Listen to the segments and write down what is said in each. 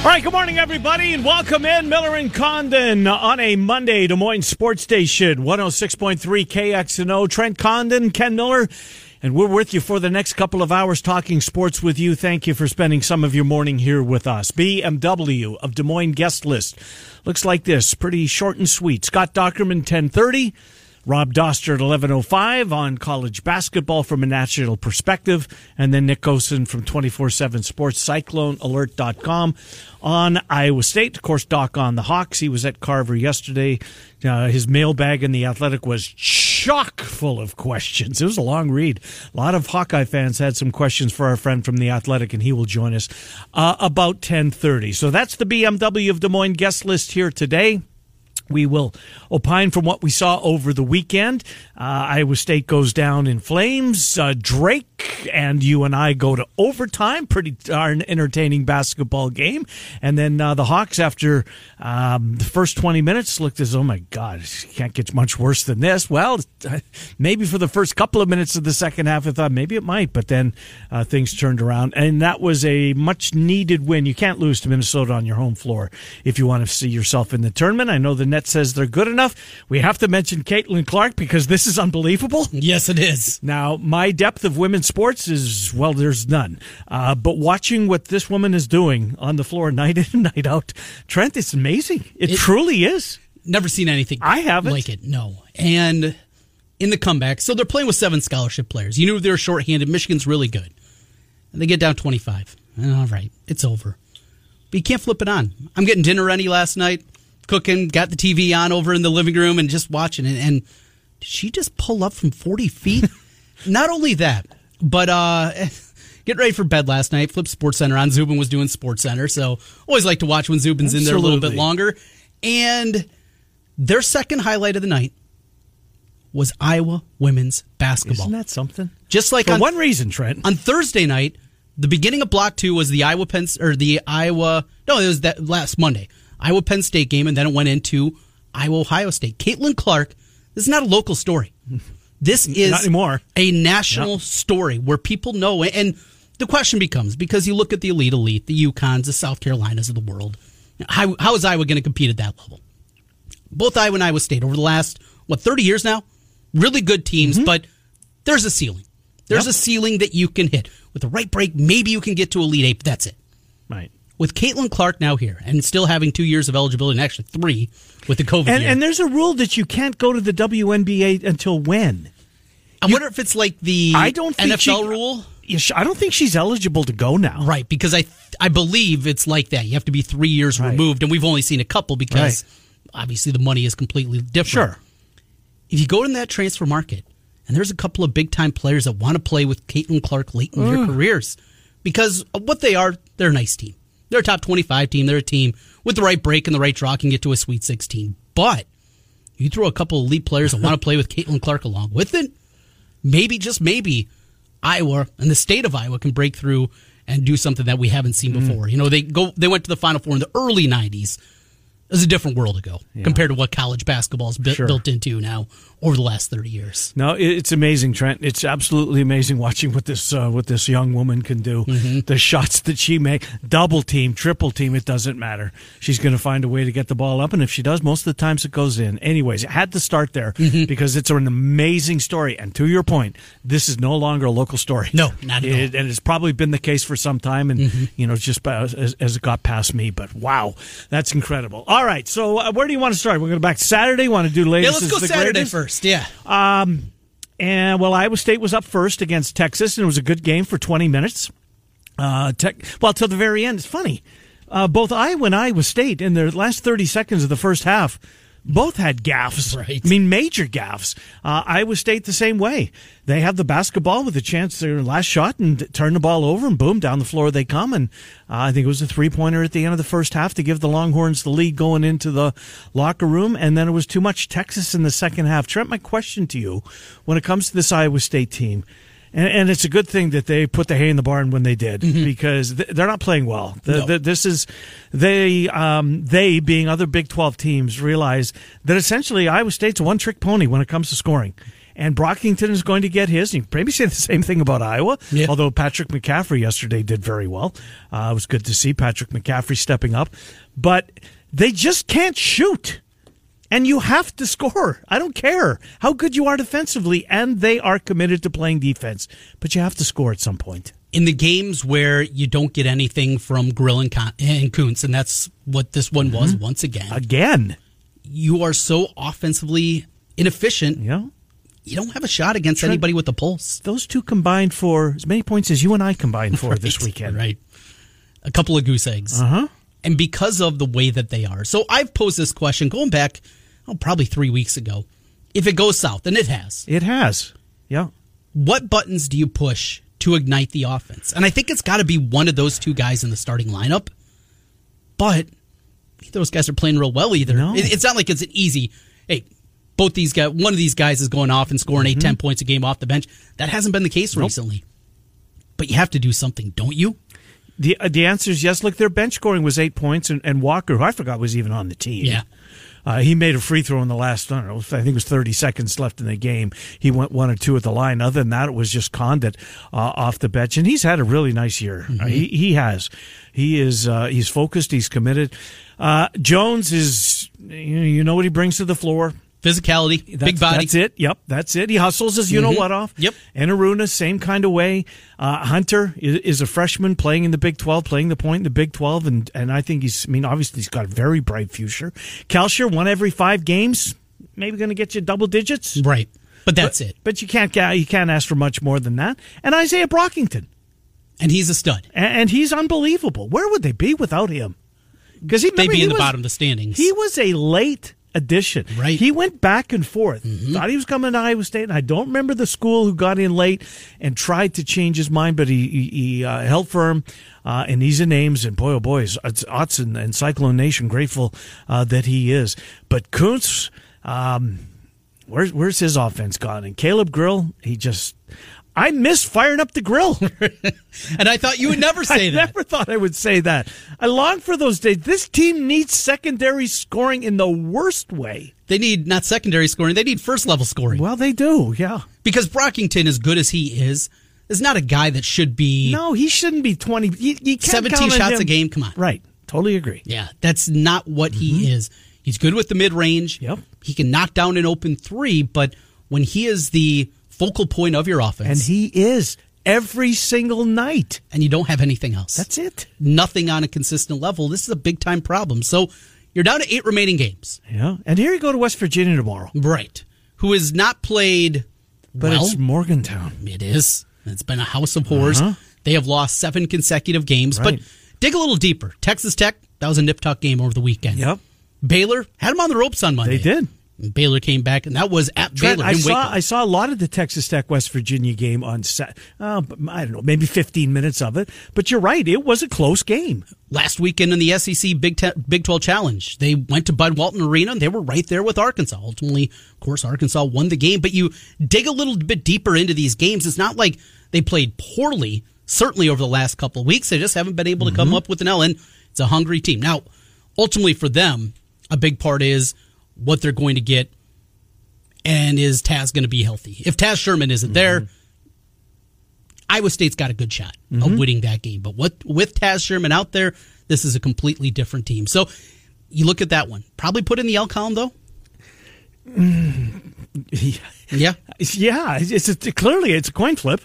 All right, good morning, everybody, and welcome in Miller and Condon on a Monday, Des Moines Sports Station, 106.3 KXNO. Trent Condon, Ken Miller, and we're with you for the next couple of hours talking sports with you. Thank you for spending some of your morning here with us. BMW of Des Moines guest list looks like this, pretty short and sweet. Scott Dochterman, 1030. Rob Dauster at 11.05 on college basketball from a national perspective. And then Nick Gosen from 24-7 Sports, CycloneAlert.com on Iowa State. Of course, Doc on the Hawks. He was at Carver yesterday. Uh, his mailbag in the Athletic was chock full of questions. It was a long read. A lot of Hawkeye fans had some questions for our friend from the Athletic, and he will join us uh, about 10.30. So that's the BMW of Des Moines guest list here today. We will opine from what we saw over the weekend. Uh, Iowa State goes down in flames. Uh, Drake and you and I go to overtime. Pretty darn entertaining basketball game. And then uh, the Hawks, after um, the first 20 minutes, looked as, oh my God, can't get much worse than this. Well, maybe for the first couple of minutes of the second half, I thought maybe it might, but then uh, things turned around. And that was a much needed win. You can't lose to Minnesota on your home floor if you want to see yourself in the tournament. I know the net says they're good enough. We have to mention Caitlin Clark because this is unbelievable. Yes, it is. Now, my depth of women's sports is, well, there's none. Uh, but watching what this woman is doing on the floor night in and night out, Trent, it's amazing. It, it truly is. Never seen anything I haven't. like it, no. And in the comeback, so they're playing with seven scholarship players. You knew they were shorthanded. Michigan's really good. And they get down 25. All right, it's over. But you can't flip it on. I'm getting dinner ready last night cooking, got the TV on over in the living room and just watching it. And did she just pull up from 40 feet? Not only that, but uh, get ready for bed last night. Flip Sports Center on. Zubin was doing Sports Center, so always like to watch when Zubin's Absolutely. in there a little bit longer. And their second highlight of the night was Iowa women's basketball. Isn't that something? Just like for on, one reason, Trent. On Thursday night, the beginning of Block Two was the Iowa Penn or the Iowa. No, it was that last Monday. Iowa Penn State game, and then it went into Iowa Ohio State. Caitlin Clark, this is not a local story. This is not anymore. a national yep. story where people know. And the question becomes because you look at the elite elite, the UConns, the South Carolinas of the world, how, how is Iowa going to compete at that level? Both Iowa and Iowa State over the last, what, 30 years now? Really good teams, mm-hmm. but there's a ceiling. There's yep. a ceiling that you can hit. With the right break, maybe you can get to Elite Eight, but that's it. Right with Caitlin Clark now here and still having two years of eligibility, and actually three with the COVID and, year. And there's a rule that you can't go to the WNBA until when? I you, wonder if it's like the I don't NFL she, rule. I don't think she's eligible to go now. Right, because I I believe it's like that. You have to be three years right. removed, and we've only seen a couple because right. obviously the money is completely different. Sure. If you go in that transfer market, and there's a couple of big time players that want to play with Caitlin Clark late in mm. their careers, because what they are, they're a nice team. They're a top 25 team. They're a team with the right break and the right draw can get to a Sweet 16. But you throw a couple elite players that want to play with Caitlin Clark along with it, maybe, just maybe, Iowa and the state of Iowa can break through and do something that we haven't seen mm. before. Mm. You know, they go they went to the Final Four in the early 90s it was a different world ago yeah. compared to what college basketball is bu- sure. built into now over the last 30 years. No, it's amazing, Trent. It's absolutely amazing watching what this uh, what this young woman can do. Mm-hmm. The shots that she make, double team, triple team, it doesn't matter. She's going to find a way to get the ball up, and if she does, most of the times it goes in. Anyways, it had to start there mm-hmm. because it's an amazing story. And to your point, this is no longer a local story. No, not at it, all. And it's probably been the case for some time, and mm-hmm. you know, just as, as, it got past me. But wow, that's incredible. All right, so uh, where do you want to start? We're going to back to Saturday. Want to do latest? Yeah, let's go Saturday greatest? first. Yeah. Um, and well, Iowa State was up first against Texas, and it was a good game for 20 minutes. Uh, tech, well, till the very end. It's funny. Uh, both Iowa and Iowa State in their last 30 seconds of the first half both had gaffes. Right. I mean, major gaffes. Uh, Iowa State the same way. They have the basketball with a chance their last shot and turn the ball over and boom down the floor they come. And uh, I think it was a three pointer at the end of the first half to give the Longhorns the lead going into the locker room. And then it was too much Texas in the second half. Trent, my question to you when it comes to this Iowa State team. And, and it's a good thing that they put the hay in the barn when they did because th- they're not playing well. The, No. the, this is they um, they being other Big Twelve teams realize that essentially Iowa State's a one trick pony when it comes to scoring. And Brockington is going to get his. You can maybe say the same thing about Iowa. Yeah. Although Patrick McCaffery yesterday did very well. Uh, it was good to see Patrick McCaffery stepping up. But they just can't shoot. And you have to score. I don't care how good you are defensively. And they are committed to playing defense. But you have to score at some point. in the games where you don't get anything from Grill and, Con- and Kunc, and that's what this one was Mm-hmm. once again. Again. you are so offensively inefficient. Know? You don't have a shot against Trent- anybody with a pulse. those two combined for as many points as you and I combined for this weekend. Right. A couple of goose eggs. Uh huh. And because of the way that they are. So I've posed this question going back, oh, probably three weeks ago. If it goes south, and it has, It has. Yeah. what buttons do you push to ignite the offense? And I think it's got to be one of those two guys in the starting lineup. But those guys are playing real well either. No. It- it's not like it's an easy, hey, both these guys, one of these guys is going off and scoring eight, ten points a game off the bench. That hasn't been the case recently. But you have to do something, don't you? The uh, the answer is yes. Look, their bench scoring was eight points, and, and Walker, who I forgot was even on the team. Yeah. Uh, he made a free throw in the last, I don't know, I think it was 30 seconds left in the game. He went one or two at the line. Other than that, it was just Conditt uh, off the bench. And he's had a really nice year. Uh, he, he has. He is, uh, he's focused, he's committed. Uh, Jones is, you know what he brings to the floor. Physicality, That's, big body. That's it. Yep, that's it. He hustles his you know what off. Yep. And Aruna, same kind of way. Uh, Hunter is, is a freshman playing in the Big 12, playing the point in the Big 12, and, and I think he's, I mean, obviously he's got a very bright future. Kalscheur, won every five games, maybe going to get you double digits. Right. But that's it. But you can't, you can't ask for much more than that. And Izaiah Brockington, And he's a stud. and, and he's unbelievable. Where would they be without him? Because he They'd remember, be in the was- bottom of the standings. he was a late addition. Right. He went back and forth. Thought he was coming to Iowa State. And I don't remember the school who got in late and tried to change his mind, but he he, he uh, held firm. Uh, and he's in Ames, and boy, oh boy, is it's Otson and Cyclone Nation grateful uh, that he is. But Kunc, um, where's where's his offense gone? And Caleb Grill, he just. I miss firing up the grill. and I thought you would never say I that. I never thought I would say that. I long for those days. This team needs secondary scoring in the worst way. They need not secondary scoring, they need first level scoring. Well, they do, yeah. Because Brockington, as good as he is, is not a guy that should be No, he shouldn't be 20. You, you can't 17 count shots him. a game. Come on. Right. Totally agree. Yeah, that's not what he is. He's good with the mid range. Mm-hmm. Yep. He can knock down an open three, but when he is the focal point of your offense And he is every single night. and you don't have anything else, That's it. nothing on a consistent level, this is a big time problem. So you're down to eight remaining games. Yeah. And here you go to West Virginia tomorrow. Right. Who has not played But well? it's Morgantown. It is. It's been a house of horrors. Uh-huh. They have lost seven consecutive games. Right. But dig a little deeper. Texas Tech, that was a nip tuck game over the weekend. Yep. Baylor had them on the ropes on Monday. They did. Baylor came back, and that was at Trent, Baylor I saw Waco. I saw a lot of the Texas Tech West Virginia game on set. Uh, I don't know, maybe 15 minutes of it. But you're right, it was a close game. Last weekend in the SEC Big, Te- Big 12 Challenge, they went to Bud Walton Arena, and they were right there with Arkansas. Ultimately, of course, Arkansas won the game. But you dig a little bit deeper into these games, it's not like they played poorly, certainly over the last couple of weeks. They just haven't been able to come up with an L, and it's a hungry team. Now, ultimately for them, a big part is what they're going to get and is Taz going to be healthy? If Taz Sherman isn't there, mm-hmm. Iowa State's got a good shot of mm-hmm. winning that game. But what with Taz Sherman out there, this is a completely different team. So you look at that one. Probably put in the L column though. Mm. Yeah. Yeah, it's a, clearly it's a coin flip.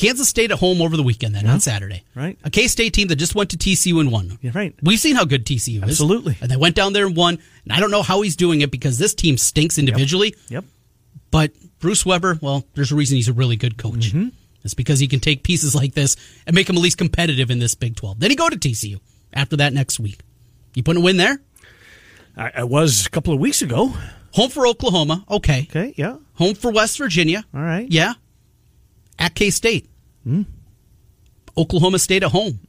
Kansas State at home over the weekend then on Saturday. Right. A K State team that just went to TCU and won. You're right. We've seen how good TCU is. Absolutely. And they went down there and won. And I don't know how he's doing it because this team stinks individually. Yep. But Bruce Weber, well, there's a reason he's a really good coach. Mm-hmm. It's because he can take pieces like this and make them at least competitive in this Big 12. Then he go to TCU after that next week. You put a win there? I, I was a couple of weeks ago. Home for Oklahoma. Okay. Okay, yeah. Home for West Virginia. All right. Yeah. At K State. Oklahoma State at home.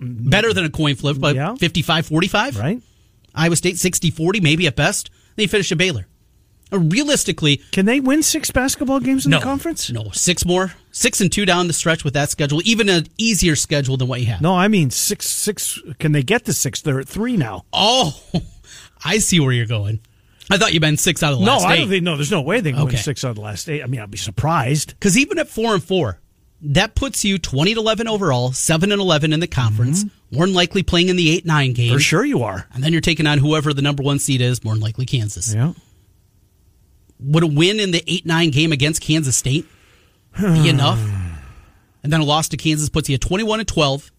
Better than a coin flip, but Yeah. 55 45. Right. Iowa State 60 40, maybe at best. They finish at Baylor. Uh, Realistically, Can they win six basketball games in no. the conference? No. Six more. Six and two down the stretch with that schedule. Even an easier schedule than what you have. No, I mean six. Six. Can they get to six? They're at three now. Oh, I see where you're going. I thought you meant six out of the No, last I don't think. No, there's no way they can Okay. win six out of the last eight. I mean, I'd be surprised. Because even at four and four, that puts you twenty to eleven overall, seven and eleven in the conference. Mm-hmm. More than likely playing in the eight nine game. For sure, you are. And then you're taking on whoever the number one seed is. More than likely Kansas. Yeah. Would a win in the eight nine game against Kansas State be enough? And then a loss to Kansas puts you at twenty one and twelve.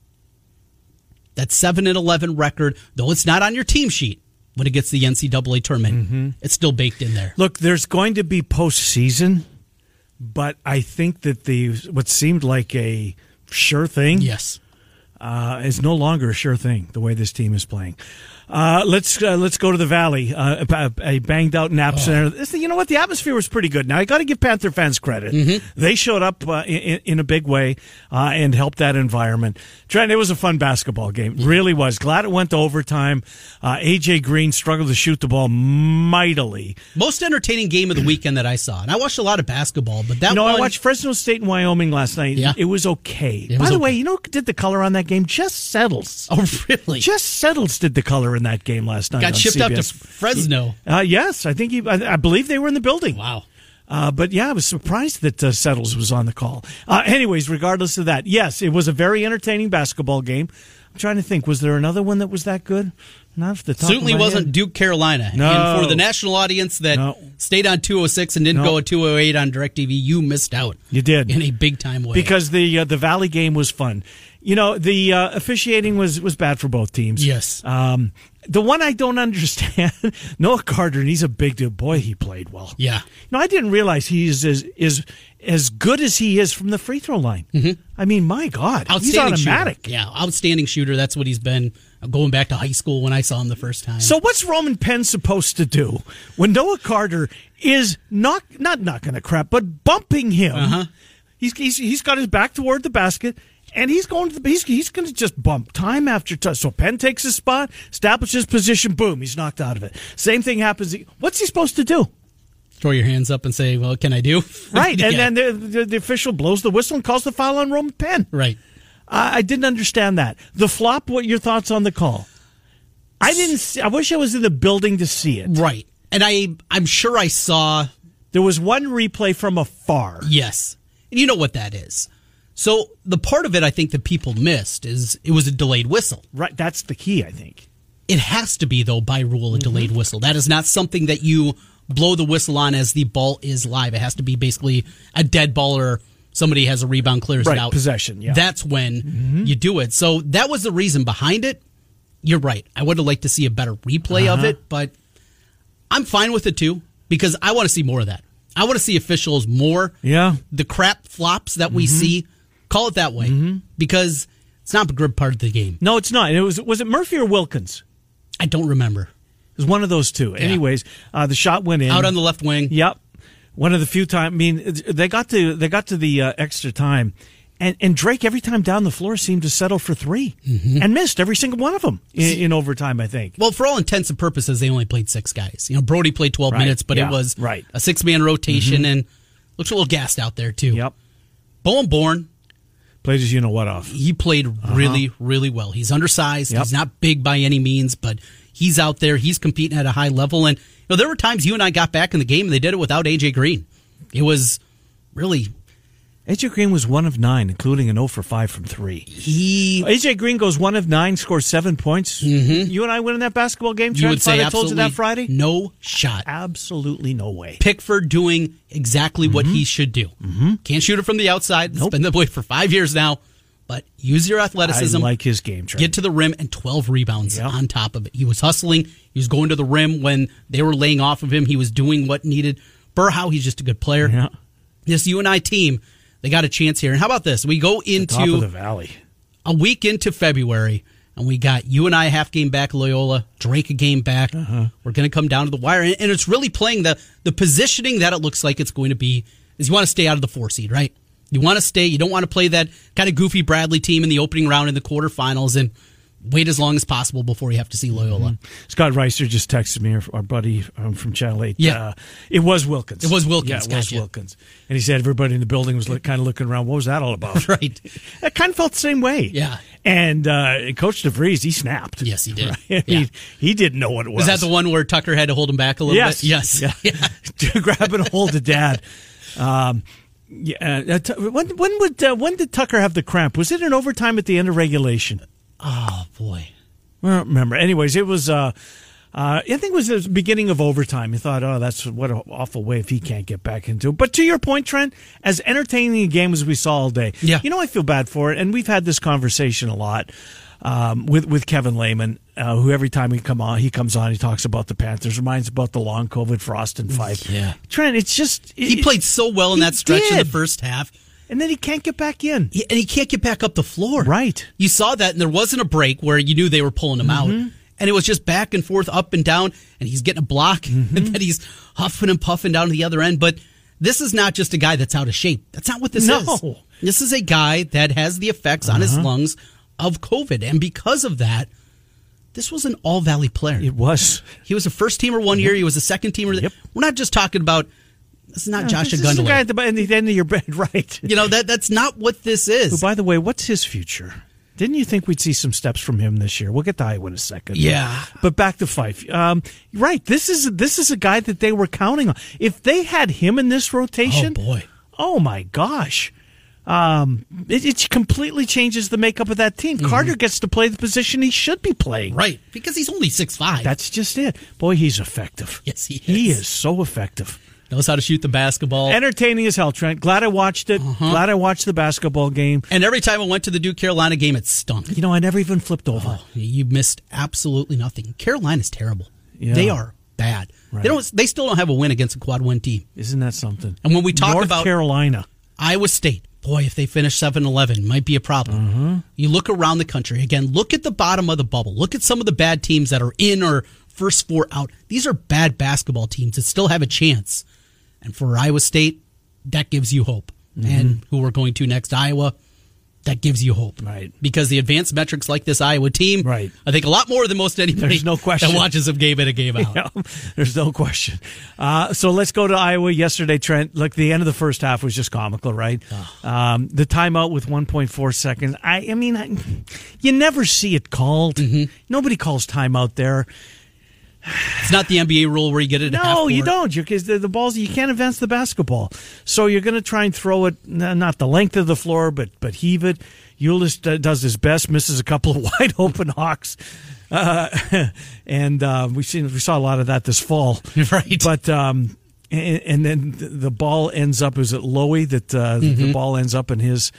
That seven and eleven record, though it's not on your team sheet when it gets to the NCAA tournament, mm-hmm. it's still baked in there. Look, there's going to be postseason, but I think that the what seemed like a sure thing Yes. uh, is no longer a sure thing. The way this team is playing. Uh, let's uh, let's go to the Valley. Uh, a, a banged out Nap Center. This- You know what? The atmosphere was pretty good. Now I got to give Panther fans credit. They showed up uh, in, in a big way uh, and helped that environment. Trent, it was a fun basketball game. Really was. Glad it went to overtime. Uh, AJ Green struggled to shoot the ball mightily. Most entertaining game of the weekend that I saw. And I watched a lot of basketball, but that know, one, I watched Fresno State and Wyoming last night. Yeah. It was okay. It By was the okay. way, you know who did the color on that game? Jess Settles. Oh, really? Jess Settles did the color in that game last night. Got shipped out to Fresno. Uh, yes, I think he, I, I believe they were in the building. Wow. Uh, but yeah, I was surprised that uh, Settles was on the call. Uh, anyways, regardless of that, yes, it was a very entertaining basketball game. I'm trying to think, was there another one that was that good? Not off the top. Certainly wasn't head. Duke Carolina. No. And for the national audience that No. stayed on 206 and didn't No. go at 208 on DirecTV, you missed out. You did. In a big time way. because the uh, the Valley game was fun. You know, the uh, officiating was was bad for both teams. Yes. Um, the one I don't understand, Noah Carter, and he's a big dude. Boy, he played well. Yeah. No, I didn't realize he's as is as good as he is from the free throw line. I mean, my God, he's automatic. shooter. Yeah, outstanding shooter. That's what he's been uh, going back to high school when I saw him the first time. So what's Roman Penn supposed to do when Noah Carter is not not knocking a crap, but bumping him? Uh-huh. He's, he's he's got his back toward the basket. And he's going to the, he's he's going to just bump time after time. So Penn takes his spot, establishes position, boom, he's knocked out of it. Same thing happens. What's he supposed to do? throw your hands up and say, "Well, can I do?" Right, and Yeah. then the, the, the official blows the whistle and calls the foul on Roman Penn. right. I, I didn't understand that. The flop. What your thoughts on the call? I didn't. See, I wish I was in the building to see it. Right. And I I'm sure I saw There was one replay from afar. Yes. And you know what that is. So the part of it I think that people missed is it was a delayed whistle. Right, that's the key. I think. It has to be though by rule a delayed whistle. That is not something that you blow the whistle on as the ball is live. It has to be basically a dead ball or somebody has a rebound clears Right, it out. possession, yeah. That's when you do it. So that was the reason behind it. You're right. I would have liked to see a better replay of Uh-huh. it, but I'm fine with it too because I want to see more of that. I want to see officials more Yeah. the crap flops that we Mm-hmm. see. Call it that way because it's not a good part of the game. No, it's not. It was was it Murphy or Wilkins? I don't remember. It was one of those two. Anyways, uh, the shot went in Out on the left wing. Yep. One of the few times. I mean, they got to they got to the uh, extra time, and and Drake every time down the floor seemed to settle for 3 Mm-hmm. and missed every single one of them in, in overtime. I think. Well, for all intents and purposes, they only played six guys. You know, Brody played 12 Right, minutes, but yeah, it was right. a six man rotation and looks a little gassed out there, too. Yep. Bowen Bourne, Played as you know what off. he played uh-huh. really, really well. He's undersized. Yep. He's not big by any means, but he's out there. He's competing at a high level. And you know, there were times you and I got back in the game and they did it without AJ Green. It was really AJ Green was one of nine, including an 0 for 5 from three. he. AJ Green goes one of nine, scores seven points. You and I win in that basketball game. You would say I told you that Friday. no shot. Absolutely no way. Pickford doing exactly what he should do. Mm-hmm. Can't shoot it from the outside. It's Nope. been that way for five years now. But use your athleticism. I like his game. Trent. get to the rim and 12 rebounds Yeah. on top of it. He was hustling. He was going to the rim when they were laying off of him. He was doing what needed. Berhow, he's just a good player. Yeah. This UNI team, they got a chance here. And how about this? We go into the valley. a week into February. and we got you and I a half game back, Loyola, Drake a game back. Uh-huh. We're going to come down to the wire, and, and it's really playing the the positioning that it looks like it's going to be. Is you want to stay out of the four seed, right? You want to stay. You don't want to play that kind of goofy Bradley team in the opening round in the quarterfinals, and wait as long as possible before you have to see Loyola. Scott Reister just texted me, our, our buddy um, from Channel 8. Yeah. Uh, it was Wilkins. It was Wilkins, Yeah, it was. Wilkins. And he said everybody in the building was look, kind of looking around. What was that all about? Right. I kind of felt the same way. Yeah. And uh, Coach DeVries, he snapped. Yes, he did. Right? Yeah. He, he didn't know what it was. Was that the one where Tucker had to hold him back a little Yes. bit? Yes. Yeah. Grabbing a hold of dad. Um, yeah. Uh, when when would uh, when did Tucker have the cramp? Was it in overtime at the end of regulation? Oh boy. I don't remember. Anyways, it was. Uh, uh, I think it was the beginning of overtime. You thought, oh, that's what an awful way if he can't get back into it. But to your point, Trent, as entertaining a game as we saw all day, Yeah. you know, I feel bad for it, and we've had this conversation a lot um, with with Kevin Lehman, uh, who every time he come on, he comes on, he talks about the Panthers, reminds about the long COVID for Austin Phyfe. Yeah. Trent, it's just He played so well in that stretch in the first half. And then he can't get back in. He- and he can't get back up the floor. Right. You saw that, and there wasn't a break where you knew they were pulling him out. Mm-hmm. And it was just back and forth, up and down, and he's getting a block, and mm-hmm. then he's huffing and puffing down to the other end. But this is not just a guy that's out of shape. That's not what this No. is. This is a guy that has the effects on his uh-huh. lungs of COVID. And because of that, this was an all valley player. It was. He was a first teamer one year. He was a second teamer. Yep. We're not just talking about. This is not Josh This is the guy at the, at the end of your bed, right? You know that that's not what this is. Who, by the way, what's his future? Didn't you think we'd see some steps from him this year? We'll get to Iowa in a second. Yeah. but back to Phyfe. Um, right, this is this is a guy that they were counting on. If they had him in this rotation, Oh, boy. oh my gosh, um, it, it completely changes the makeup of that team. Mm-hmm. Carter gets to play the position he should be playing. Right, because he's only six five. That's just it. Boy, he's effective. Yes, he is. He is so effective. Knows how to shoot the basketball. Entertaining as hell, Trent. Glad I watched it. Uh-huh. Glad I watched the basketball game. And every time I went to the Duke Carolina game, it stunk. You know, I never even flipped over. You missed absolutely nothing. Carolina's terrible. Yeah. They are bad. Right. They don't. They still don't have a win against a quad one team. Isn't that something? And when we talk North about- Carolina, Iowa State, boy, if they finish 7 11, might be a problem. Mm-hmm. You look around the country, again, look at the bottom of the bubble. Look at some of the bad teams that are in or first four out. These are bad basketball teams that still have a chance. And for Iowa State, that gives you hope. Mm-hmm. And who we're going to next, Iowa, that gives you hope. Right. Because the advanced metrics like this Iowa team, Right. I think a lot more than most anybody There's no question. that watches a game in a game out. Yeah, there's no question. Uh, so let's go to Iowa yesterday, Trent. Look, the end of the first half was just comical, right? Um, the timeout with 1.4 seconds. I, I mean, I, you never see it called. Mm-hmm. Nobody calls timeout there. It's not the NBA rule where you get it No, you don't. Because the, the balls, you can't advance the basketball. So you're going to try and throw it, not the length of the floor, but but heave it. Ulis does his best, misses a couple of wide open hawks. Uh, and uh, we seen we saw a lot of that this fall, Right. But um, and, and then the- ball ends up. Is it Loewe that uh, the ball ends up in his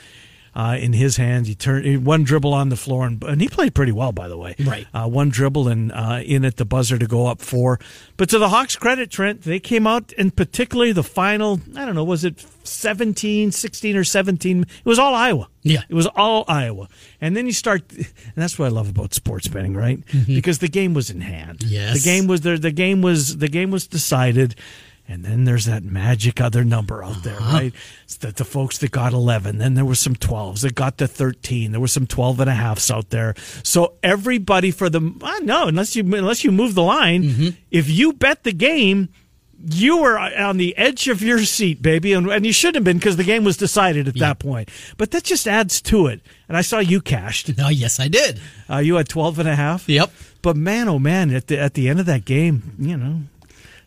uh, in his hands? He turned one dribble on the floor, and, and he played pretty well, by the way. Right. Uh, one dribble and uh, in at the buzzer to go up four. But to the Hawks' credit, Trent, they came out, and particularly the final, I don't know, was it 17, 16, or 17? It was all Iowa. Yeah. It was all Iowa. And then you start, and that's what I love about sports betting, right? Because the game was in hand. Mm-hmm. Yes. The game was there. The game was the game was decided. And then there's that magic other number out there, Uh-huh. right? It's the, the folks that got 11. Then there were some 12s that got to 13. There were some 12 and a halfs out there. So everybody for the, uh, no, unless you, unless you move the line, Mm-hmm. if you bet the game, you were on the edge of your seat, baby, and, and you shouldn't have been because the game was decided at that point. But that just adds to it. And I saw you cashed. Oh, yes, I did. Uh, you had 12 and a half. Yep. But man, oh man, at the at the end of that game, you know,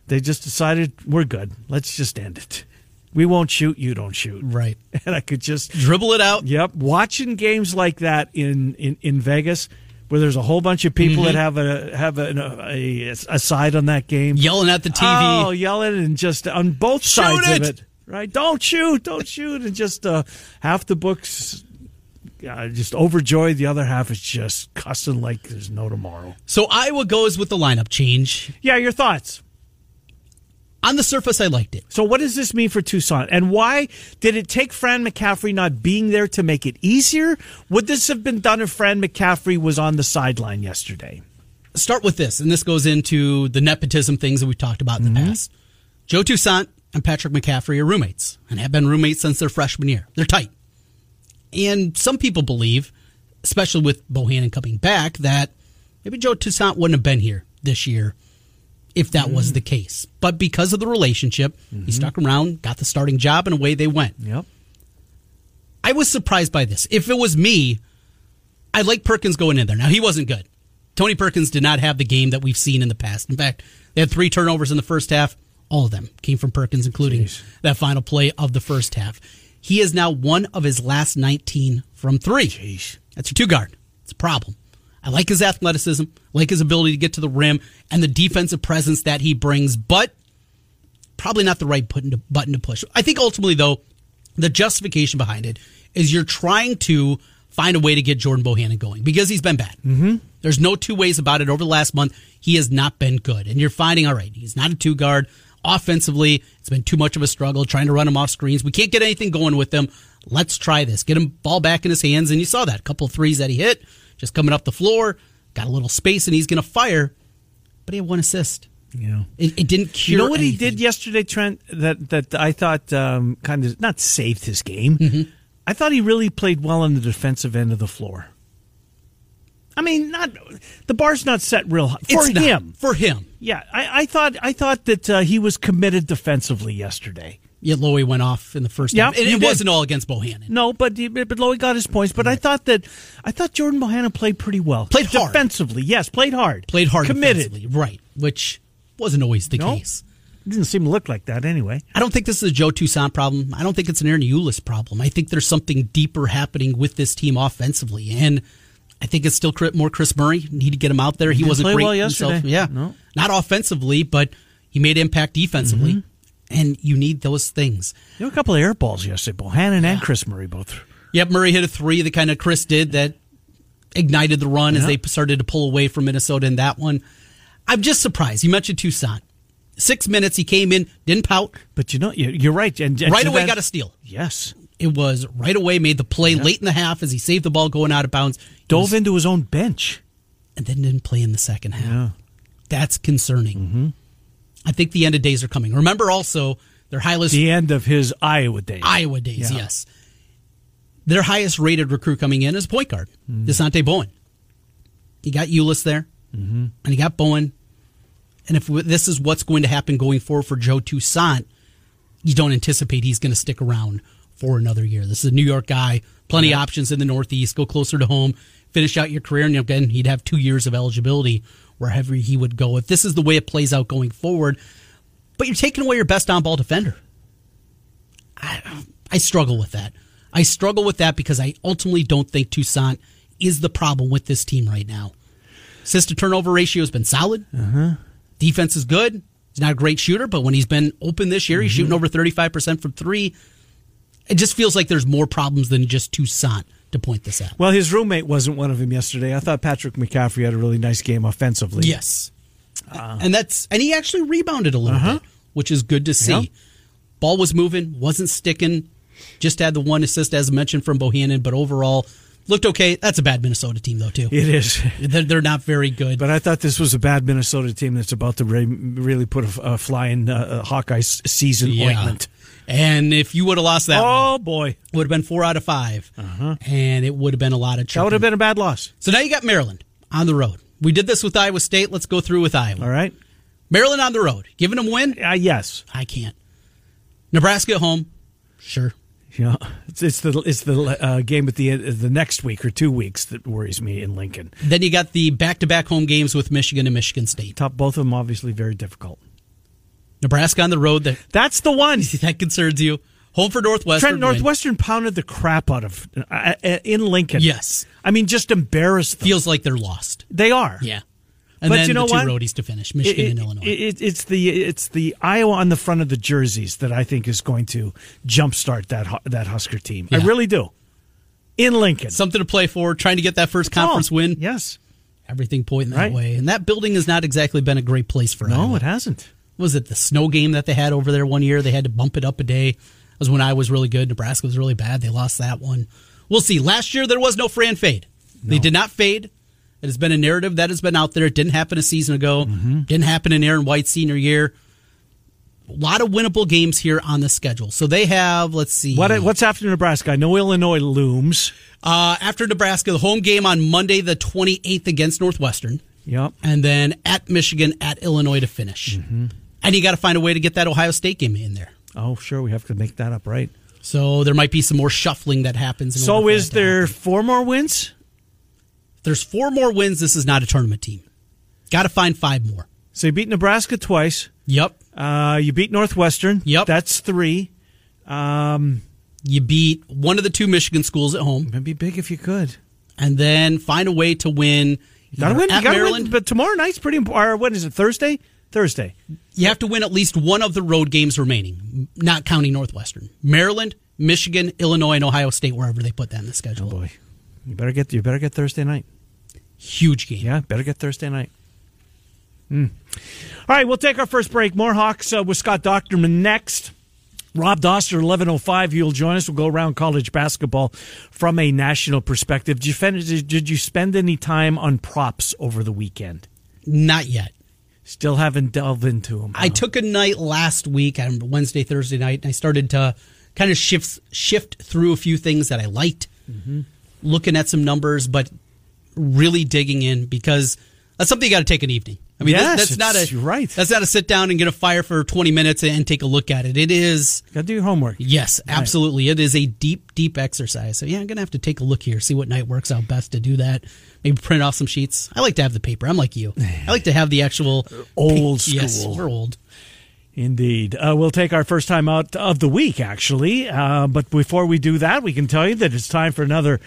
they just decided we're good. Let's just end it. We won't shoot. You don't shoot. Right. And I could just, Dribble it out. yep, watching games like that in in, in Vegas, where there's a whole bunch of people Mm-hmm. that have a have a, a, a side on that game, Yelling at the TV. Oh, yelling and just on both Shoot sides it! of it. Right? Don't shoot, don't shoot, and just uh, half the books. Uh, just overjoyed. The other half is just cussing like there's no tomorrow. So Iowa goes with the lineup change. Yeah, your thoughts? On the surface, I liked it. So, what does this mean for Toussaint? And why did it take Fran McCaffery not being there to make it easier? Would this have been done if Fran McCaffery was on the sideline yesterday? Start with this, and this goes into the nepotism things that we've talked about in the Mm-hmm. past. Joe Toussaint and Patrick McCaffery are roommates and have been roommates since their freshman year. They're tight. And some people believe, especially with Bohannon coming back, that maybe Joe Toussaint wouldn't have been here this year if that was Mm. the case. But because of the relationship, Mm-hmm. he stuck around, got the starting job, and away they went. Yep. I was surprised by this. If it was me, I like Perkins going in there. Now he wasn't good. Tony Perkins did not have the game that we've seen in the past. In fact, they had three turnovers in the first half. All of them came from Perkins, including Jeez. that final play of the first half. He is now one of his last 19 from three. Jeez. That's your two guard. It's a problem. I like his athleticism, I like his ability to get to the rim, and the defensive presence that he brings, but probably not the right button to, button to push. I think ultimately, though, the justification behind it is you're trying to find a way to get Jordan Bohannon going because he's been bad. Mm-hmm. There's no two ways about it. Over the last month, he has not been good. And you're finding, all right, he's not a two guard. Offensively, it's been too much of a struggle trying to run him off screens. We can't get anything going with him. Let's try this. Get him ball back in his hands. And you saw that. A couple threes that he hit, just coming up the floor, got a little space, and he's going to fire. But he had one assist. Yeah. It, it didn't cure You know what he did yesterday, Trent? That that I thought um, kind of not saved his game. Mm-hmm. I thought he really played well on the defensive end of the floor. I mean, not the bar's not set real high for It's not. him. For him. Yeah, I, I thought I thought that uh, he was committed defensively yesterday. Yet Loewe went off in the first Yeah, he it wasn't all against Bohannon. No, but he- but Loewe got his points. But I thought that I thought Jordan Bohannon played pretty well. Played hard. defensively. Yes, played hard. Played hard committed. defensively. Right. Which wasn't always the No. case. It didn't seem to look like that anyway. I don't think this is a Joe Toussaint problem. I don't think it's an Ahron Ulis problem. I think there's something deeper happening with this team offensively. And I think it's still more Kris Murray. Need to get him out there. He, didn't wasn't great well himself. yesterday. Yeah. No. Not offensively, but he made impact defensively. Mm-hmm. And you need those things. There were a couple of air balls yesterday. Bohannon and Kris Murray both. Yep, Murray hit a three, the kind of Kris did that ignited the run as they started to pull away from Minnesota in that one. I'm just surprised. You mentioned Toussaint. Six minutes, he came in, didn't pout, But you know, you- you're right. And, and right away that- got a steal. yes. It was right away, made the play late in the half as he saved the ball going out of bounds. Dove was- into his own bench. and then didn't play in the second half. Yeah. That's concerning. Mm-hmm. I think the end of days are coming. Remember also their highest The end of his Iowa days. Iowa days, Yeah. yes. Their highest rated recruit coming in is point guard, Mm-hmm. Dasonte Bowen. You got Ulis there, mm-hmm. and you got Bowen. And if this is what's going to happen going forward for Joe Toussaint, you don't anticipate he's going to stick around for another year. This is a New York guy, plenty of options in the Northeast. Go closer to home, finish out your career, and again, he'd have two years of eligibility wherever he would go. If this is the way it plays out going forward, but you're taking away your best on-ball defender. I, I struggle with that. I struggle with that because I ultimately don't think Toussaint is the problem with this team right now. Assist to turnover ratio has been solid. Uh-huh. Defense is good. He's not a great shooter, but when he's been open this year, he's mm-hmm. shooting over 35% from three. It just feels like there's more problems than just Toussaint to point this out. Well, his roommate wasn't one of them yesterday. I thought Patrick McCaffery had a really nice game offensively. Yes. and that's and he actually rebounded a little bit, which is good to see. Yeah. Ball was moving, wasn't sticking. Just had the one assist as mentioned from Bohannon, but overall looked okay. That's a bad Minnesota team though too. It is. They're, not very good. But I thought this was a bad Minnesota team that's about to re- really put a, a fly in uh, Hawkeye's season ointment. And if you would have lost that, Oh, boy. would have been four out of 5 and it would have been a lot of. Trouble. That would have been a bad loss. So now you got Maryland on the road. We did this with Iowa State. Let's go through with Iowa. All right? Maryland on the road, giving them win. Uh, yes. I can't. Nebraska at home, sure. You know, it's, it's the it's the uh, game at the end, the next week or two weeks that worries me in Lincoln. Then you got the back-to-back home games with Michigan and Michigan State. Top both of them obviously very difficult. Nebraska on the road, that That's the one. that concerns you. Home for Northwestern. Trent win. Northwestern pounded the crap out of uh, uh, in Lincoln. Yes. I mean just embarrassed them. feels like they're lost. they are. Yeah, and But then you know the two what? roadies to finish: Michigan It- and Illinois. it- it's the it's the Iowa on the front of the jerseys that I think is going to jumpstart that that Husker team. I really do. In Lincoln, Something to play for, trying to get that first conference Oh, win. Yes. Everything pointing that Right. way, and that building has not exactly been a great place for No, Iowa. it hasn't. Was it the snow game that they had over there one year? They had to bump it up a day. That was when I was really good. Nebraska was really bad. They lost that one. We'll see. Last year there was no Fran fade. No. They did not fade. It has been a narrative that has been out there. It didn't happen a season ago. Mm-hmm. Didn't happen in Aaron White's senior year. A lot of winnable games here on the schedule. So they have, let's see. What, what's after Nebraska? I know Illinois looms. Uh, after Nebraska, the home game on Monday, the 28th against Northwestern. Yep. And then at Michigan, at Illinois to finish. Mm-hmm. And you got to find a way to get that Ohio State game in there. Oh, sure. We have to make that up, right? So there might be some more shuffling that happens. so is there four more wins? There's four more wins. This is not a tournament team. Got to find five more. So you beat Nebraska twice. Yep. Uh, you beat Northwestern. Yep. That's three. Um, you beat one of the two Michigan schools at home. It'd be big if you could. And then find a way to win. You gotta win. You gotta Maryland. win. But tomorrow night's pretty important. What is it? Thursday. Thursday. You have to win at least one of the road games remaining, not counting Northwestern. Maryland, Michigan, Illinois, and Ohio State, wherever they put that in the schedule. Oh boy, you better get you better get Thursday night. Huge game. Yeah, better get Thursday night. Mm. All right, we'll take our first break. More Hawks uh, with Scott Dochterman next. Rob Dauster, 11.05, you'll join us. We'll go around college basketball from a national perspective. Did you, did you spend any time on props over the weekend? Not yet. Still haven't delved into them. Huh? I took a night last week on Wednesday, Thursday night, and I started to kind of shift shift through a few things that I liked, mm-hmm. looking at some numbers, but really digging in because that's something you got to take an evening. I mean, yes, that's, not a right. That's not a sit down and get a fire for twenty minutes and take a look at it. It is got to do your homework. Yes, absolutely. Right. It is a deep, deep exercise. So yeah, I'm gonna have to take a look here, see what night works out best to do that. Maybe print off some sheets. I like to have the paper. I'm like you. I like to have the actual old school. Yes, we're old. Indeed. Uh, we'll take our first time out of the week, actually. Uh, but before we do that, we can tell you that it's time for another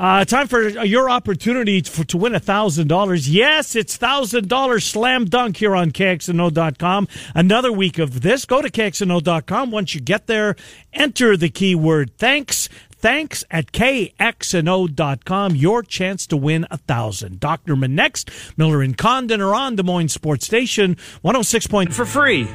uh, time for your opportunity for, to win $1,000. Yes, it's $1,000 slam dunk here on KXNO.com. Another week of this. Go to KXNO.com. Once you get there, enter the keyword thanks. Thanks at KXNO.com. Your chance to win a thousand. Dochterman next. Miller and Condon are on Des Moines Sports Station 106. Point for free.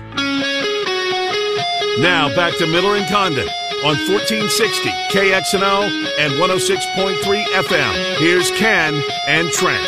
Now back to Miller and Condon on 1460 KXNO and 106.3 FM. Here's Ken and Trent.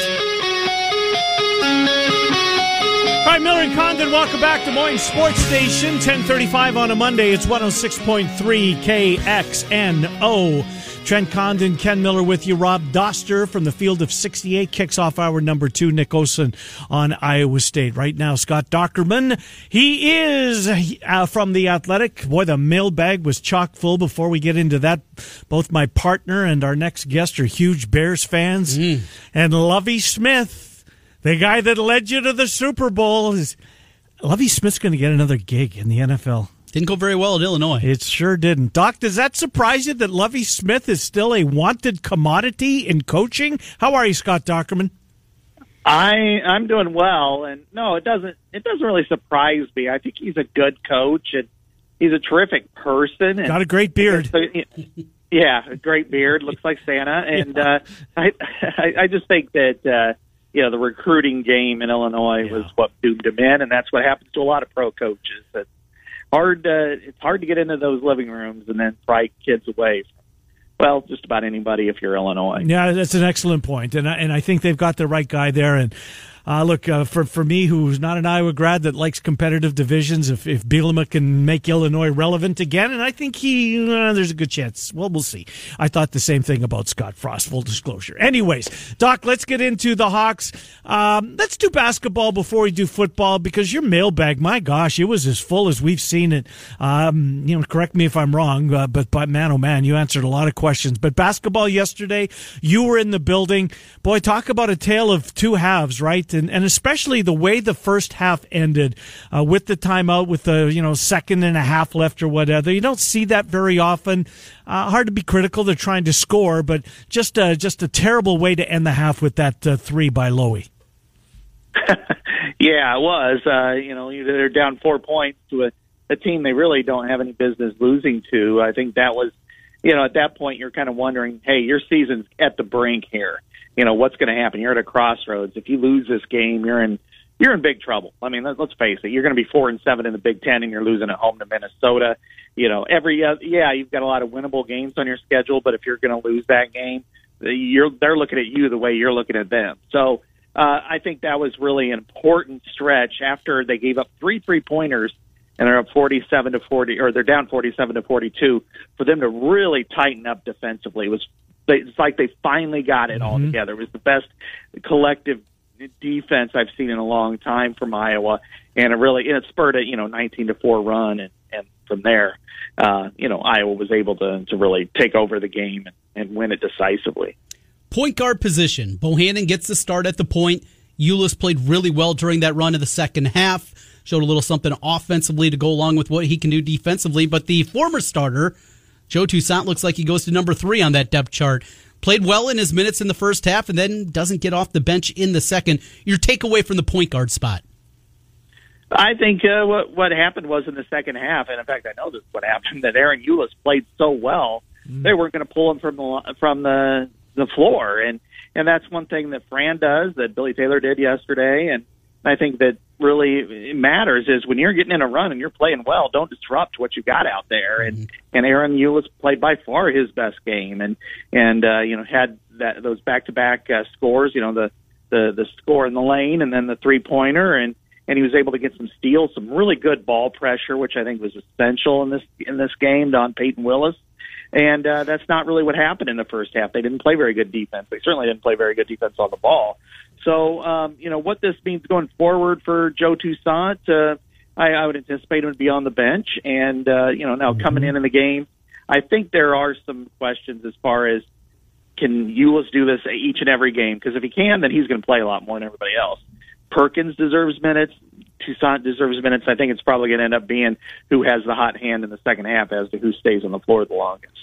All right, Miller and Condon, welcome back to Moines Sports Station, 1035 on a Monday. It's 106.3 KXNO. Trent Condon, Ken Miller with you. Rob Dauster from the field of 68 kicks off our number two. Nick Osen on Iowa State. Right now, Scott Dochterman. He is uh, from the Athletic. Boy, the mailbag was chock full before we get into that. Both my partner and our next guest are huge Bears fans. Mm. And Lovie Smith, the guy that led you to the Super Bowl, is Lovie Smith's going to get another gig in the NFL. Didn't go very well at Illinois. It sure didn't. Doc, does that surprise you that Lovie Smith is still a wanted commodity in coaching? How are you, Scott Dochterman? I I'm doing well, and no, it doesn't. It doesn't really surprise me. I think he's a good coach, and he's a terrific person. And Got a great beard. Yeah, a great beard. Looks like Santa, and yeah. uh, I, I I just think that. uh you know the recruiting game in Illinois yeah. was what doomed him in, and that's what happens to a lot of pro coaches. That hard to, it's hard to get into those living rooms and then pry kids away well, just about anybody if you're Illinois. Yeah, that's an excellent point, and I, and I think they've got the right guy there. And uh, look, uh, for for me, who's not an Iowa grad that likes competitive divisions, if if Bielema can make Illinois relevant again, and I think he, uh, there's a good chance. Well, we'll see. I thought the same thing about Scott Frost. Full disclosure. Anyways, Doc, let's get into the Hawks. Um, let's do basketball before we do football because your mailbag, my gosh, it was as full as we've seen it. Um, you know, correct me if I'm wrong, uh, but but man, oh man, you answered a lot of questions. But basketball yesterday, you were in the building. Boy, talk about a tale of two halves, right? And, and especially the way the first half ended uh, with the timeout, with the you know second and a half left or whatever. You don't see that very often. Uh, hard to be critical. They're trying to score, but just a, just a terrible way to end the half with that uh, three by Loewe. yeah, it was. Uh, you know, they're down four points to a, a team they really don't have any business losing to. I think that was, you know, at that point you're kind of wondering, hey, your season's at the brink here you know what's going to happen. You're at a crossroads. If you lose this game, you're in you're in big trouble. I mean, let's face it. You're going to be four and seven in the Big Ten, and you're losing at home to Minnesota. You know, every uh, yeah, you've got a lot of winnable games on your schedule, but if you're going to lose that game, you're they're looking at you the way you're looking at them. So uh, I think that was really an important stretch after they gave up three three pointers and they're up 47 to 40, or they're down 47 to 42. For them to really tighten up defensively it was it's like they finally got it all mm-hmm. together. It was the best collective defense I've seen in a long time from Iowa, and it really and it spurred a you know 19 to four run, and and from there, uh, you know Iowa was able to to really take over the game and, and win it decisively. Point guard position. Bohannon gets the start at the point. Ulis played really well during that run in the second half. Showed a little something offensively to go along with what he can do defensively. But the former starter, Joe Toussaint, looks like he goes to number three on that depth chart. Played well in his minutes in the first half and then doesn't get off the bench in the second. Your takeaway from the point guard spot? I think uh, what what happened was in the second half, and in fact, I know this is what happened. That Ahron Ulis played so well, mm. they weren't going to pull him from the from the the floor, and and that's one thing that Fran does that Billy Taylor did yesterday, and I think that really matters is when you're getting in a run and you're playing well, don't disrupt what you got out there. And mm-hmm. and Ahron Ulis played by far his best game, and and uh, you know had that those back to back scores, you know the the the score in the lane and then the three pointer and and he was able to get some steals, some really good ball pressure, which I think was essential in this in this game on Payton Willis. And uh, that's not really what happened in the first half. They didn't play very good defense. They certainly didn't play very good defense on the ball. So, um, you know, what this means going forward for Joe Toussaint, uh, I, I would anticipate him to be on the bench. And, uh, you know, now mm-hmm. coming in in the game, I think there are some questions as far as can Ulis do this each and every game? Because if he can, then he's going to play a lot more than everybody else. Perkins deserves minutes. Toussaint deserves minutes. I think it's probably going to end up being who has the hot hand in the second half as to who stays on the floor the longest.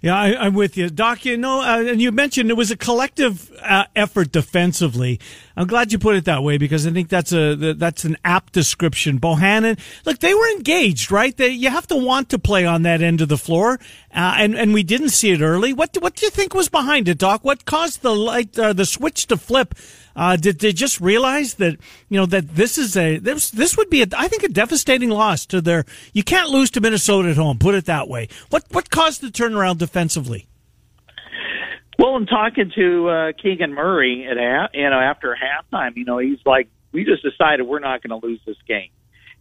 Yeah, I, am with you, Doc. You know, uh, and you mentioned it was a collective uh, effort defensively. I'm glad you put it that way because I think that's a that's an apt description. Bohannon, look, they were engaged, right? They, you have to want to play on that end of the floor, uh, and and we didn't see it early. What what do you think was behind it, Doc? What caused the light uh, the switch to flip? Uh, did they just realize that you know that this is a this this would be a, I think a devastating loss to their. You can't lose to Minnesota at home. Put it that way. What what caused the turnaround defensively? Well, in talking to uh, Keegan Murray at you know after halftime, you know he's like, we just decided we're not going to lose this game,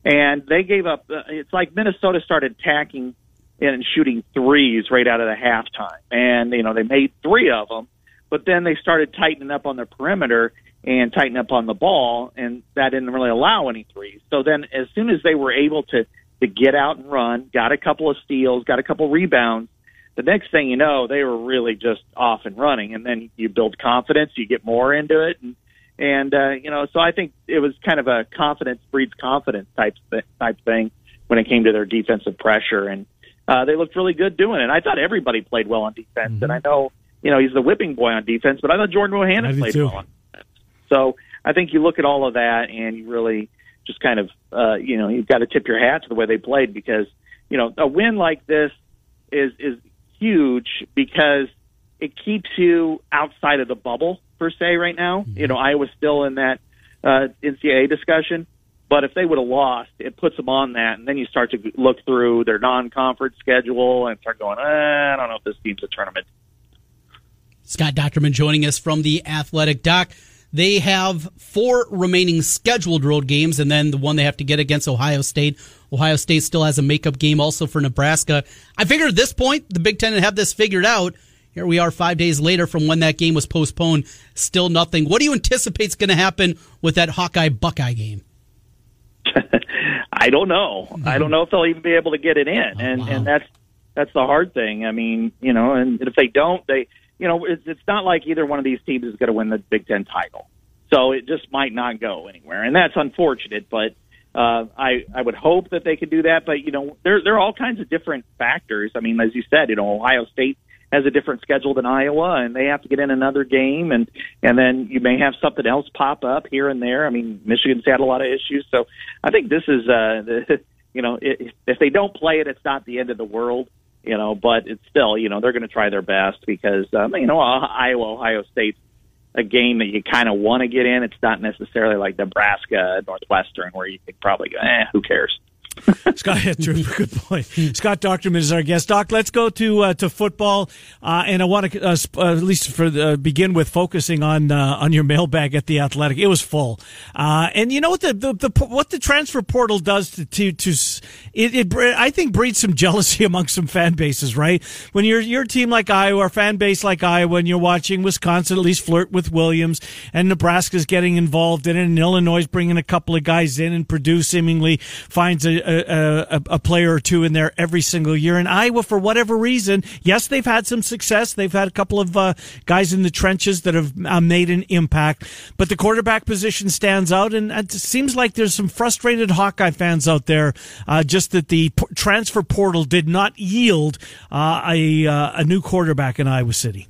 and they gave up. Uh, it's like Minnesota started attacking and shooting threes right out of the halftime, and you know they made three of them, but then they started tightening up on their perimeter and tightening up on the ball, and that didn't really allow any threes. So then, as soon as they were able to to get out and run, got a couple of steals, got a couple rebounds the next thing you know, they were really just off and running, and then you build confidence, you get more into it, and and uh, you know, so I think it was kind of a confidence breeds confidence type type thing when it came to their defensive pressure, and uh, they looked really good doing it. I thought everybody played well on defense, mm-hmm. and I know you know he's the whipping boy on defense, but I thought Jordan Bohannon played too. well on defense. So I think you look at all of that, and you really just kind of uh, you know you've got to tip your hat to the way they played because you know a win like this is is huge because it keeps you outside of the bubble per se right now. Mm-hmm. You know, Iowa's still in that uh, NCAA discussion, but if they would have lost, it puts them on that, and then you start to look through their non-conference schedule and start going, eh, I don't know if this team's a tournament. Scott Dochterman joining us from the Athletic Doc. They have four remaining scheduled road games, and then the one they have to get against Ohio State. Ohio State still has a makeup game also for Nebraska. I figured at this point, the Big Ten have this figured out. Here we are five days later from when that game was postponed. Still nothing. What do you anticipate is going to happen with that Hawkeye Buckeye game? I don't know. Mm-hmm. I don't know if they'll even be able to get it in, oh, and wow. and that's that's the hard thing. I mean, you know, and if they don't, they you know, it's, it's not like either one of these teams is going to win the Big Ten title. So it just might not go anywhere, and that's unfortunate. But uh, I I would hope that they could do that. But you know, there there are all kinds of different factors. I mean, as you said, you know, Ohio State has a different schedule than Iowa, and they have to get in another game, and and then you may have something else pop up here and there. I mean, Michigan's had a lot of issues, so I think this is uh, the, you know, if, if they don't play it, it's not the end of the world you know, but it's still, you know, they're going to try their best because, um, you know, Iowa, Ohio State's a game that you kind of want to get in. It's not necessarily like Nebraska, Northwestern, where you think probably, eh, who cares? Scott, yeah, true, good point. Scott Dochterman is our guest. Doc, let's go to uh, to football, uh, and I want to uh, uh, at least for the, begin with focusing on uh, on your mailbag at the Athletic. It was full, uh, and you know what the, the, the, what the transfer portal does to to, to it, it, I think breeds some jealousy among some fan bases. Right when you're your team like Iowa, or fan base like Iowa, and you're watching Wisconsin at least flirt with Williams, and Nebraska's getting involved in it, and Illinois is bringing a couple of guys in, and Purdue seemingly finds a a, a, a, player or two in there every single year. And Iowa, for whatever reason, yes, they've had some success. They've had a couple of uh, guys in the trenches that have uh, made an impact, but the quarterback position stands out. And it seems like there's some frustrated Hawkeye fans out there, uh, just that the p- transfer portal did not yield uh, a, uh, a new quarterback in Iowa City.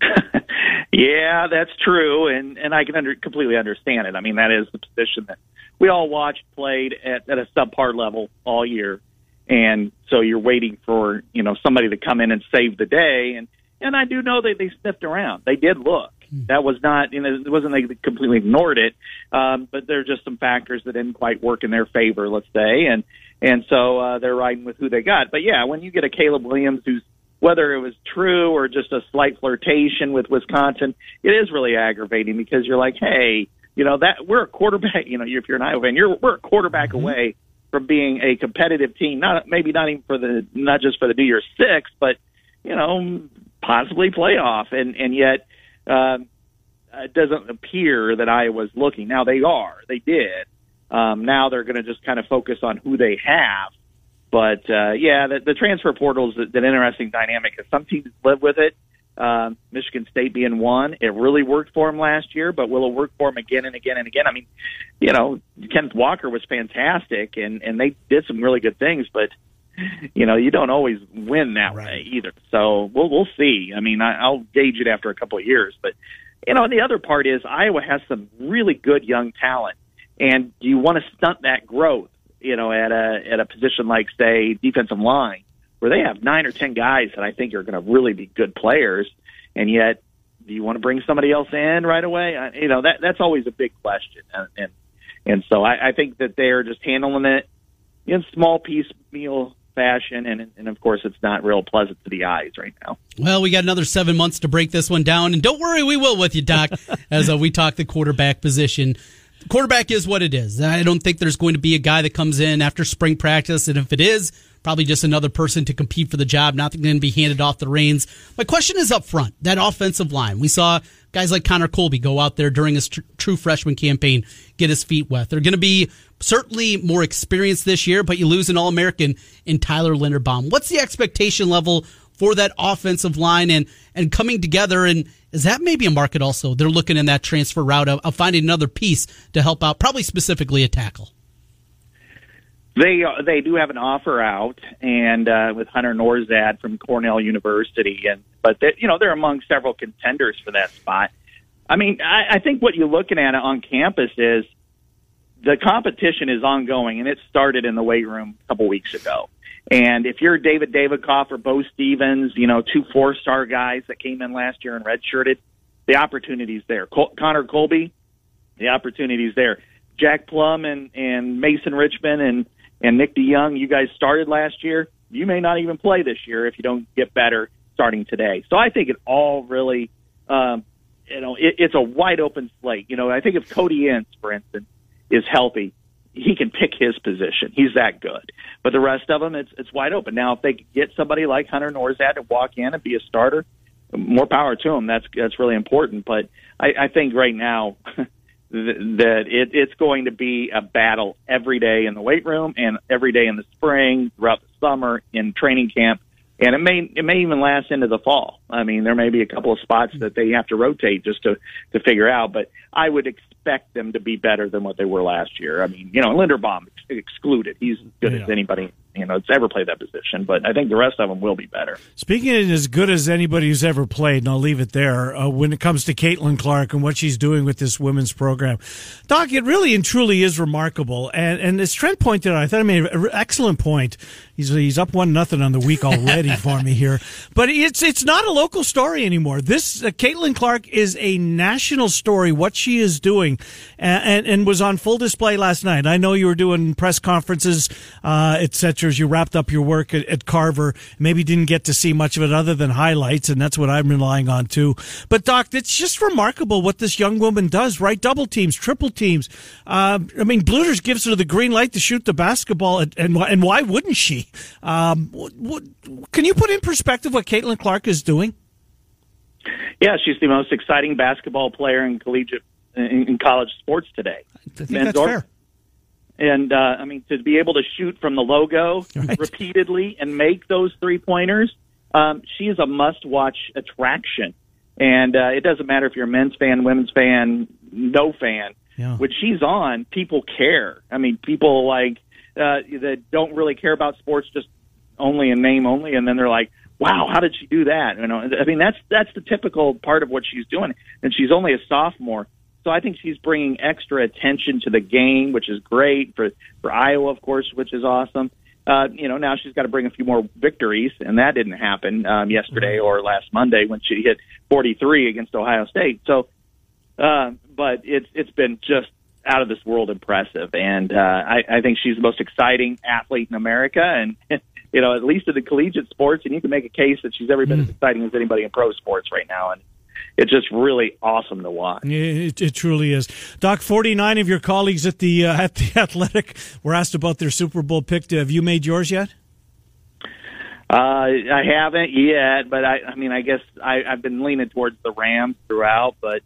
Yeah, that's true, and and I can under, completely understand it. I mean, that is the position that we all watched played at, at a subpar level all year, and so you're waiting for you know somebody to come in and save the day. And and I do know that they sniffed around. They did look. Hmm. That was not you know it wasn't they completely ignored it, um, but there are just some factors that didn't quite work in their favor, let's say, and and so uh, they're riding with who they got. But yeah, when you get a Caleb Williams who's whether it was true or just a slight flirtation with Wisconsin, it is really aggravating because you're like, hey, you know that we're a quarterback. You know, if you're an Iowa fan, you're we're a quarterback mm-hmm. away from being a competitive team. Not maybe not even for the not just for the New Year's Six, but you know possibly playoff. And and yet um, it doesn't appear that Iowa's looking. Now they are. They did. Um, now they're going to just kind of focus on who they have but uh, yeah, the, the transfer portal is an interesting dynamic. because Some teams live with it. Uh, Michigan State being one, it really worked for him last year, but will it work for him again and again and again? I mean, you know, Kenneth Walker was fantastic, and and they did some really good things, but you know, you don't always win that right. way either. So we'll we'll see. I mean, I, I'll gauge it after a couple of years, but you know, the other part is Iowa has some really good young talent, and do you want to stunt that growth? You know, at a at a position like say defensive line, where they have nine or ten guys that I think are going to really be good players, and yet do you want to bring somebody else in right away? I, you know, that that's always a big question, and and, and so I, I think that they're just handling it in small piecemeal fashion, and and of course it's not real pleasant to the eyes right now. Well, we got another seven months to break this one down, and don't worry, we will with you, Doc, as uh, we talk the quarterback position quarterback is what it is. I don't think there's going to be a guy that comes in after spring practice, and if it is, probably just another person to compete for the job, not going to be handed off the reins. My question is up front, that offensive line. We saw guys like Connor Colby go out there during his tr- true freshman campaign, get his feet wet. They're going to be certainly more experienced this year, but you lose an All American in Tyler Linderbaum. What's the expectation level for that offensive line and and coming together and is that maybe a market also they're looking in that transfer route of, of finding another piece to help out probably specifically a tackle they uh, they do have an offer out and uh, with Hunter Nourzad from Cornell University and but they, you know they're among several contenders for that spot. I mean I, I think what you're looking at on campus is the competition is ongoing and it started in the weight room a couple weeks ago. And if you're David Davidkov or Beau Stephens, you know, two four star guys that came in last year and redshirted, the opportunity's there. Col- Connor Colby, the opportunity's there. Jack Plumb and, and Mason Richman and, and Nick DeJong, you guys started last year. You may not even play this year if you don't get better starting today. So I think it all really, um, you know, it, it's a wide open slate. You know, I think if Cody Ince, for instance, is healthy, he can pick his position. He's that good. But the rest of them, it's it's wide open. Now, if they get somebody like Hunter Nourzad to walk in and be a starter, more power to him. That's that's really important. But I, I think right now that it, it's going to be a battle every day in the weight room and every day in the spring, throughout the summer, in training camp and it may it may even last into the fall. I mean, there may be a couple of spots that they have to rotate just to to figure out, but I would expect them to be better than what they were last year. I mean, you know, Linderbaum excluded; he's as good yeah. as anybody you know that's ever played that position. But I think the rest of them will be better. Speaking of as good as anybody who's ever played, and I'll leave it there. Uh, when it comes to Caitlin Clark and what she's doing with this women's program, Doc, it really and truly is remarkable. And and as Trent pointed out, I thought I made an excellent point He's he's up one nothing on the week already for me here, but it's it's not a local story anymore. This uh, Caitlin Clark is a national story. What she is doing, and, and, and was on full display last night. I know you were doing press conferences, uh, etc. As you wrapped up your work at, at, Carver, maybe didn't get to see much of it other than highlights, and that's what I'm relying on too. But Doc, it's just remarkable what this young woman does. Right, double teams, triple teams. Uh, I mean, Bluder's gives her the green light to shoot the basketball, and and, and why wouldn't she? Um, what, what, can you put in perspective what Caitlin Clark is doing? Yeah, she's the most exciting basketball player in collegiate in, in college sports today. I think Men's that's or, fair. And uh, I mean, to be able to shoot from the logo right. repeatedly and make those three pointers, um, she is a must-watch attraction. And uh, it doesn't matter if you're a men's fan, women's fan, no fan. Yeah. When she's on, people care. I mean, people like uh, that don't really care about sports, just only in name only, and then they're like, "Wow, how did she do that?" You know, I mean, that's that's the typical part of what she's doing, and she's only a sophomore. So I think she's bringing extra attention to the game, which is great for for Iowa, of course, which is awesome. Uh, you know, now she's got to bring a few more victories, and that didn't happen um, yesterday or last Monday when she hit 43 against Ohio State. So, uh, but it's it's been just out of this world impressive, and uh, I, I think she's the most exciting athlete in America, and you know, at least in the collegiate sports, and you can make a case that she's every bit mm. as exciting as anybody in pro sports right now, and it's just really awesome to watch. It, it, truly is. Doc, 49 of your colleagues at the uh, at the Athletic were asked about their Super Bowl pick. Have you made yours yet? Uh, I haven't yet, but I, I mean, I guess I, I've been leaning towards the Rams throughout, but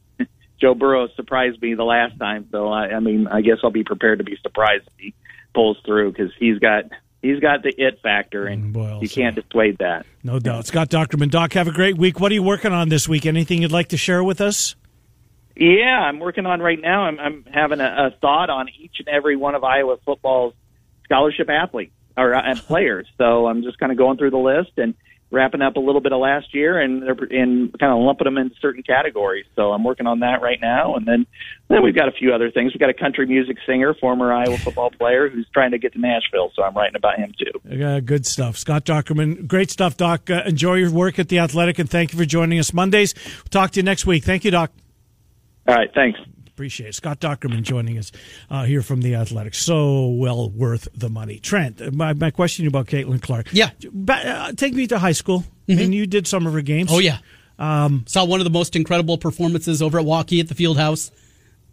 Joe Burrow surprised me the last time, so I, I mean, I guess I'll be prepared to be surprised if he pulls through because he's got he's got the it factor, and Boy, you can't dissuade that. No doubt. Scott Dochterman, Doc, have a great week. What are you working on this week? Anything you'd like to share with us? Yeah, I'm working on right now. I'm, I'm having a, a thought on each and every one of Iowa football's scholarship athletes or uh, players. So I'm just kind of going through the list and wrapping up a little bit of last year and and kind of lumping them into certain categories. So I'm working on that right now, and then then we've got a few other things. We've got a country music singer, former Iowa football player, who's trying to get to Nashville. So I'm writing about him too. Uh, good stuff, Scott Dochterman. Great stuff, Doc. Uh, enjoy your work at the Athletic, and thank you for joining us Mondays. We'll talk to you next week. Thank you, Doc. All right, thanks. Appreciate it. Scott Dochterman joining us uh, here from the Athletics. So well worth the money. Trent, uh, my, my question about Caitlin Clark. Yeah. uh, take me to high school. Mm-hmm. And you did some of her games. Oh, yeah. Um, Saw one of the most incredible performances over at Waukee at the field house.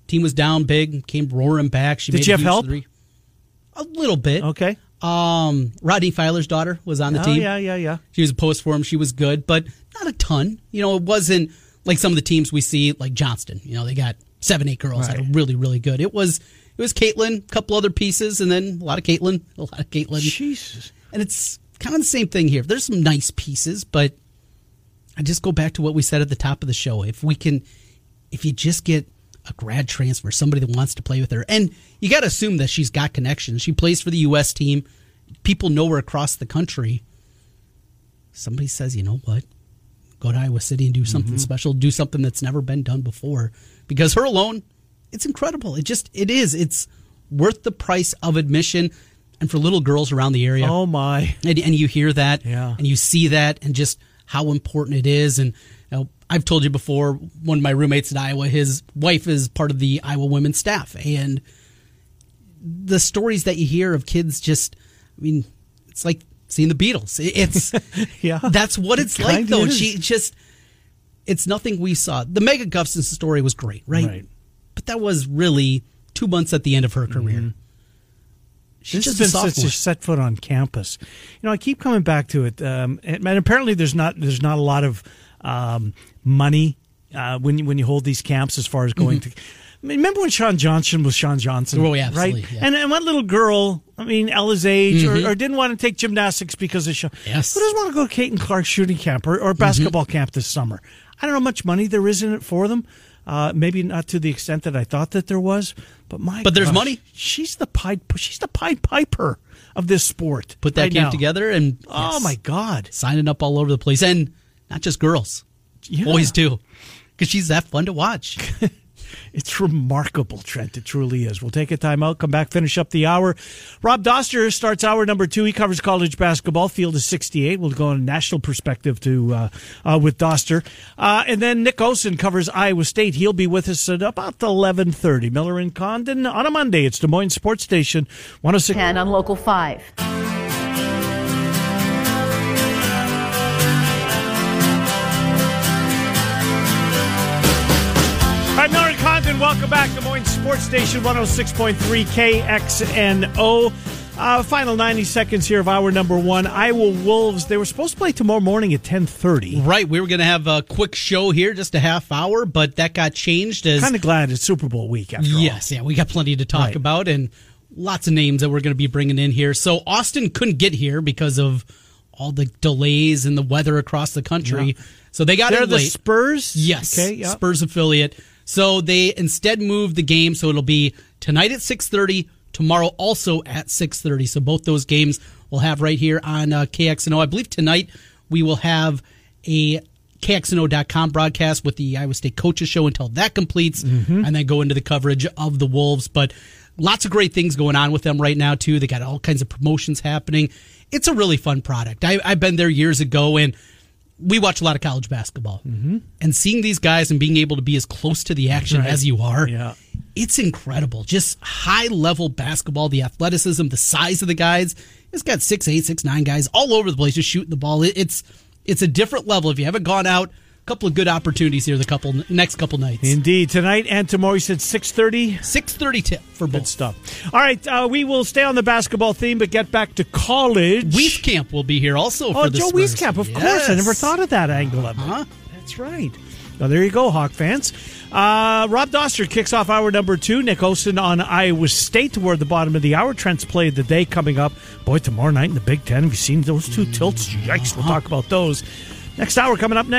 Team was down big, came roaring back. She did you have help? Three. A little bit. Okay. Um, Rodney Filer's daughter was on the oh, team. Yeah, yeah, yeah. She was a post for him. She was good, but not a ton. You know, it wasn't like some of the teams we see, like Johnston. You know, they got seven, eight girls right. that are really, really good. It was it was Caitlin, a couple other pieces, and then a lot of Caitlin, a lot of Caitlin. Jesus. And it's kind of the same thing here. There's some nice pieces, but I just go back to what we said at the top of the show. If we can, if you just get a grad transfer, somebody that wants to play with her, and you got to assume that she's got connections. She plays for the U.S. team. People know her across the country. Somebody says, you know what? Go to Iowa City and do something mm-hmm. special. Do something that's never been done before because her alone, it's incredible. It just it is. It's worth the price of admission. And for little girls around the area, oh my! And, and you hear that, yeah, and you see that, and just how important it is. And you know, I've told you before, one of my roommates in Iowa, his wife is part of the Iowa women's staff, and the stories that you hear of kids just, I mean, it's like seeing the Beatles. It's yeah, that's what it's it like though. Is. She just it's nothing we saw. The Megan Gustafson story was great, right? right? But that was really two months at the end of her career. Mm-hmm. She's just been such a set foot on campus. You know, I keep coming back to it, um, and, and, apparently there's not there's not a lot of um, money uh, when you, when you hold these camps as far as going mm-hmm. to. Remember when Shawn Johnson was Shawn Johnson? Oh, yeah, right. Yeah. And, and what little girl, I mean, Ella's age, mm-hmm. or, or, didn't want to take gymnastics because of Shawn. Yes. Who doesn't want to go to Caitlin Clark's shooting camp or, or basketball mm-hmm. camp this summer? I don't know how much money there is in it for them. Uh, maybe not to the extent that I thought that there was, but my but there's money. She's the pied. She's the pied piper of this sport. Put that right camp now. together, and oh yes, my god, signing up all over the place, and not just girls, yeah. boys too, because she's that fun to watch. It's remarkable, Trent. It truly is. We'll take a time out, come back, finish up the hour. Rob Doster starts hour number two. He covers college basketball. Field is 68. We'll go on a national perspective to uh, uh, with Doster. Uh, and then Nick Osen covers Iowa State. He'll be with us at about 11.30. Miller and Condon on a Monday. It's Des Moines Sports Station 106. 10 on Local 5. Condon, welcome back. Des Moines Sports Station 106.3 KXNO. Uh, final 90 seconds here of hour number one. Iowa Wolves, they were supposed to play tomorrow morning at 1030. Right, we were going to have a quick show here, just a half hour, but that got changed as Kind of glad it's Super Bowl week after all. Yes, yeah, we got plenty to talk Right. about and lots of names that we're going to be bringing in here. So Austin couldn't get here because of all the delays and the weather across the country. Yeah. So they got They're in the late. Spurs? Yes, Okay, yeah. Spurs affiliate. So they instead moved the game, so it'll be tonight at six thirty, tomorrow also at six thirty. So both those games we'll have right here on uh, KXNO. I believe tonight we will have a KXNO.com broadcast with the Iowa State coaches show until that completes, Mm-hmm. and then go into the coverage of the Wolves. But lots of great things going on with them right now too. They got all kinds of promotions happening. It's a really fun product. I, I've been there years ago and we watch a lot of college basketball, mm-hmm. and seeing these guys and being able to be as close to the action Right. as you are, Yeah. it's incredible. Just high level basketball, the athleticism, the size of the guys. It's got six eight, six nine guys all over the place, just shooting the ball. It's it's a different level. If you haven't gone out, couple of good opportunities here the couple next couple nights. Indeed. Tonight and tomorrow, you said 630? Six thirty tip for both. Good stuff. All right, uh, we will stay on the basketball theme, but get back to college. Wieskamp will be here also Oh, for the Joe Spurs. Wieskamp, of course. I never thought of that angle of it. Uh-huh. That's right. Well, there you go, Hawk fans. Uh, Rob Doster kicks off hour number two. Nick Olson on Iowa State toward the bottom of the hour. Trent's play of the day coming up. Boy, tomorrow night in the Big Ten. Have you seen those two tilts? Yikes, we'll talk about those. Next hour coming up next.